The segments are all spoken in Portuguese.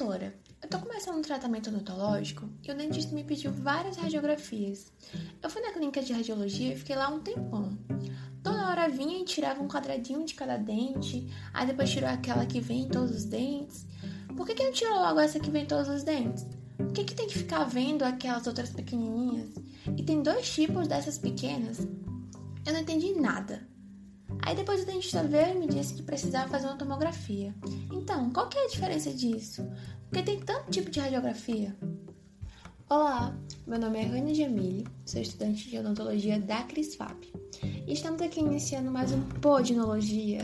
Doutora, eu tô começando um tratamento odontológico e o dentista me pediu várias radiografias. Eu fui na clínica de radiologia e fiquei lá um tempão. Toda hora vinha e tirava um quadradinho de cada dente, aí depois tirou aquela que vem em todos os dentes. Por que, que não tirou logo essa que vem em todos os dentes? Por que, que tem que ficar vendo aquelas outras pequenininhas? E tem dois tipos dessas pequenas? Eu não entendi nada. Aí depois o dentista veio e me disse que precisava fazer uma tomografia. Então, qual que é a diferença disso? Porque tem tanto tipo de radiografia. Olá, meu nome é Rani Jamile, sou estudante de odontologia da CrisFap. E estamos aqui iniciando mais um Podinologia.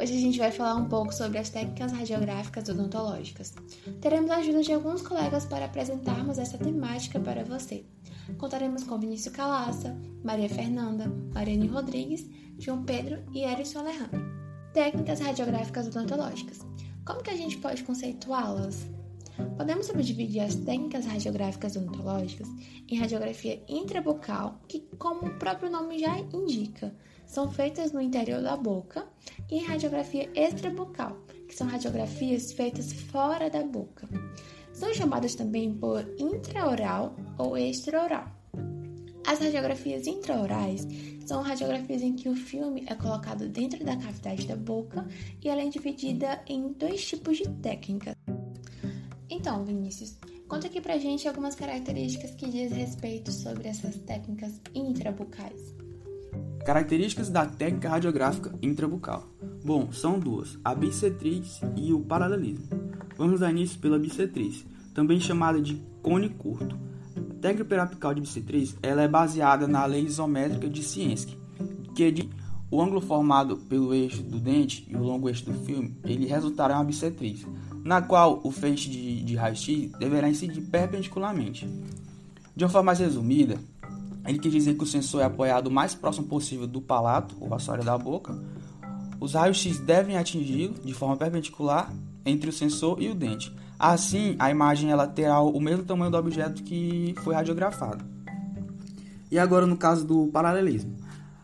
Hoje a gente vai falar um pouco sobre as técnicas radiográficas odontológicas. Teremos a ajuda de alguns colegas para apresentarmos essa temática para você. Contaremos com Vinícius Calaça, Maria Fernanda, Mariane Rodrigues, João Pedro e Erison Alejandro. Técnicas radiográficas odontológicas. Como que a gente pode conceituá-las? Podemos subdividir as técnicas radiográficas odontológicas em radiografia intrabucal, que, como o próprio nome já indica, são feitas no interior da boca, e em radiografia extrabucal, que são radiografias feitas fora da boca. São chamadas também por intraoral ou extraoral. As radiografias intraorais são radiografias em que o filme é colocado dentro da cavidade da boca e ela é dividida em dois tipos de técnicas. Então, Vinícius, conta aqui pra gente algumas características que diz respeito sobre essas técnicas intrabucais. Características da técnica radiográfica intrabucal. Bom, são duas, a bissetriz e o paralelismo. Vamos dar início pela bissetriz, também chamada de cone curto. Técnica perapical de bissetriz ela é baseada na lei isométrica de Cienciano, que de o ângulo formado pelo eixo do dente e o longo eixo do filme, ele resultará em uma bissetriz, na qual o feixe de, de raio-x deverá incidir perpendicularmente. De uma forma mais resumida, ele quer dizer que o sensor é apoiado o mais próximo possível do palato, ou assoalho da boca. Os raios-x devem atingi-lo de forma perpendicular entre o sensor e o dente. Assim, a imagem ela terá o mesmo tamanho do objeto que foi radiografado. E agora no caso do paralelismo.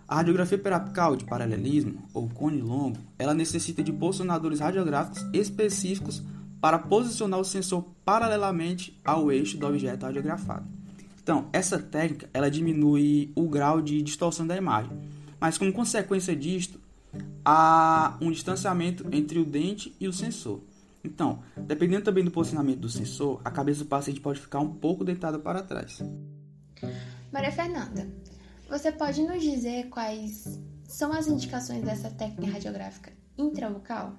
A radiografia perapical de paralelismo, ou cone longo, ela necessita de posicionadores radiográficos específicos para posicionar o sensor paralelamente ao eixo do objeto radiografado. Então, essa técnica ela diminui o grau de distorção da imagem, mas como consequência disto, há um distanciamento entre o dente e o sensor. Então, dependendo também do posicionamento do sensor, a cabeça do paciente pode ficar um pouco deitada para trás. Maria Fernanda, você pode nos dizer quais são as indicações dessa técnica radiográfica intrabucal?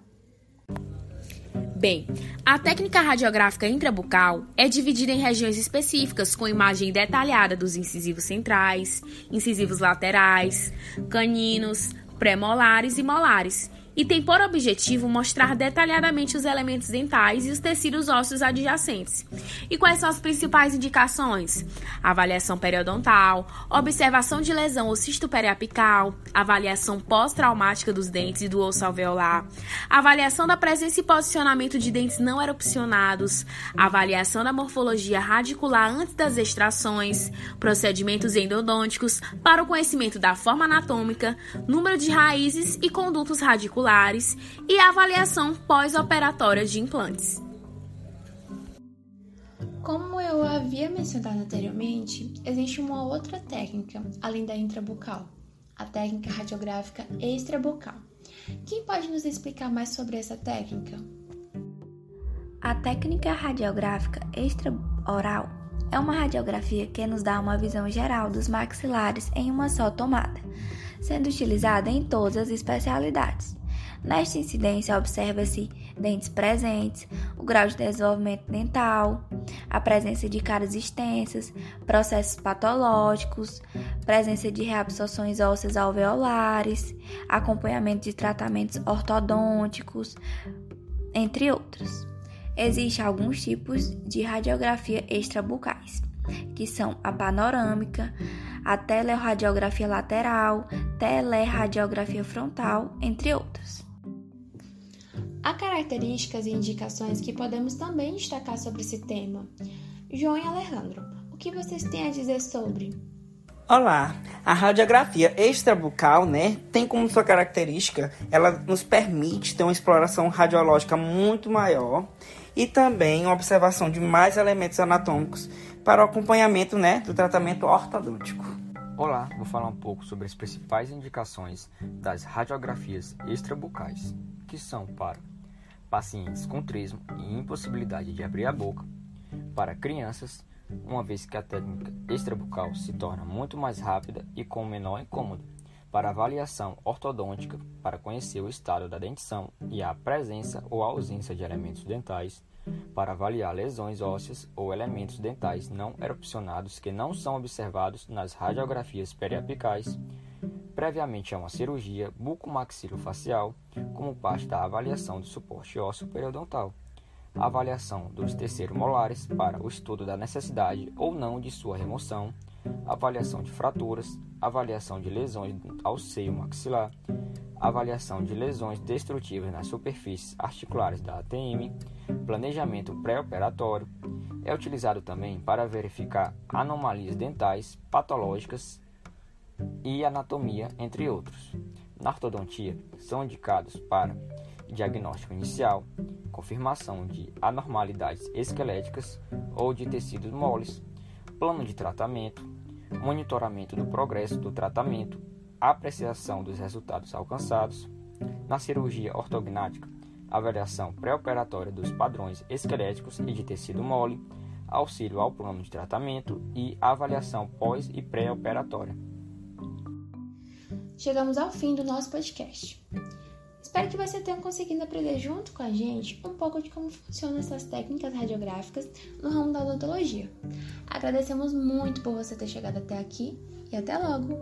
Bem, a técnica radiográfica intrabucal é dividida em regiões específicas com imagem detalhada dos incisivos centrais, incisivos laterais, caninos, pré-molares e molares e tem por objetivo mostrar detalhadamente os elementos dentais e os tecidos ósseos adjacentes. E quais são as principais indicações? Avaliação periodontal, observação de lesão ou cisto periapical, avaliação pós-traumática dos dentes e do osso alveolar, avaliação da presença e posicionamento de dentes não erupcionados, avaliação da morfologia radicular antes das extrações, procedimentos endodônticos para o conhecimento da forma anatômica, número de raízes e condutos radiculares e avaliação pós-operatória de implantes. Como eu havia mencionado anteriormente, existe uma outra técnica além da intrabucal, a técnica radiográfica extrabucal. Quem pode nos explicar mais sobre essa técnica? A técnica radiográfica extraoral é uma radiografia que nos dá uma visão geral dos maxilares em uma só tomada, sendo utilizada em todas as especialidades. Nesta incidência, observa-se dentes presentes, o grau de desenvolvimento dental, a presença de caras extensas, processos patológicos, presença de reabsorções ósseas alveolares, acompanhamento de tratamentos ortodônticos, entre outros. Existem alguns tipos de radiografia extrabucais, que são a panorâmica, a teleradiografia lateral, teleradiografia frontal, entre outros. Há características e indicações que podemos também destacar sobre esse tema. João e Alejandro, o que vocês têm a dizer sobre? Olá, a radiografia extrabucal, né, tem como sua característica, ela nos permite ter uma exploração radiológica muito maior e também uma observação de mais elementos anatômicos para o acompanhamento né, do tratamento ortodôntico. Olá, vou falar um pouco sobre as principais indicações das radiografias extrabucais, que são para pacientes com trismo e impossibilidade de abrir a boca, para crianças, uma vez que a técnica extrabucal se torna muito mais rápida e com menor incômodo, para avaliação ortodôntica, para conhecer o estado da dentição e a presença ou ausência de elementos dentais, para avaliar lesões ósseas ou elementos dentais não erupcionados que não são observados nas radiografias periapicais, previamente a uma cirurgia bucomaxilofacial, como parte da avaliação do suporte ósseo periodontal. Avaliação dos terceiros molares para o estudo da necessidade ou não de sua remoção, avaliação de fraturas, avaliação de lesões ao seio maxilar, avaliação de lesões destrutivas nas superfícies articulares da ATM, planejamento pré-operatório. É utilizado também para verificar anomalias dentais patológicas e anatomia, entre outros. Na ortodontia, são indicados para diagnóstico inicial, confirmação de anormalidades esqueléticas ou de tecidos moles, plano de tratamento, monitoramento do progresso do tratamento, apreciação dos resultados alcançados, na cirurgia ortognática, avaliação pré-operatória dos padrões esqueléticos e de tecido mole, auxílio ao plano de tratamento e avaliação pós e pré-operatória. Chegamos ao fim do nosso podcast. Espero que você tenha conseguido aprender junto com a gente um pouco de como funcionam essas técnicas radiográficas no ramo da odontologia. Agradecemos muito por você ter chegado até aqui e até logo!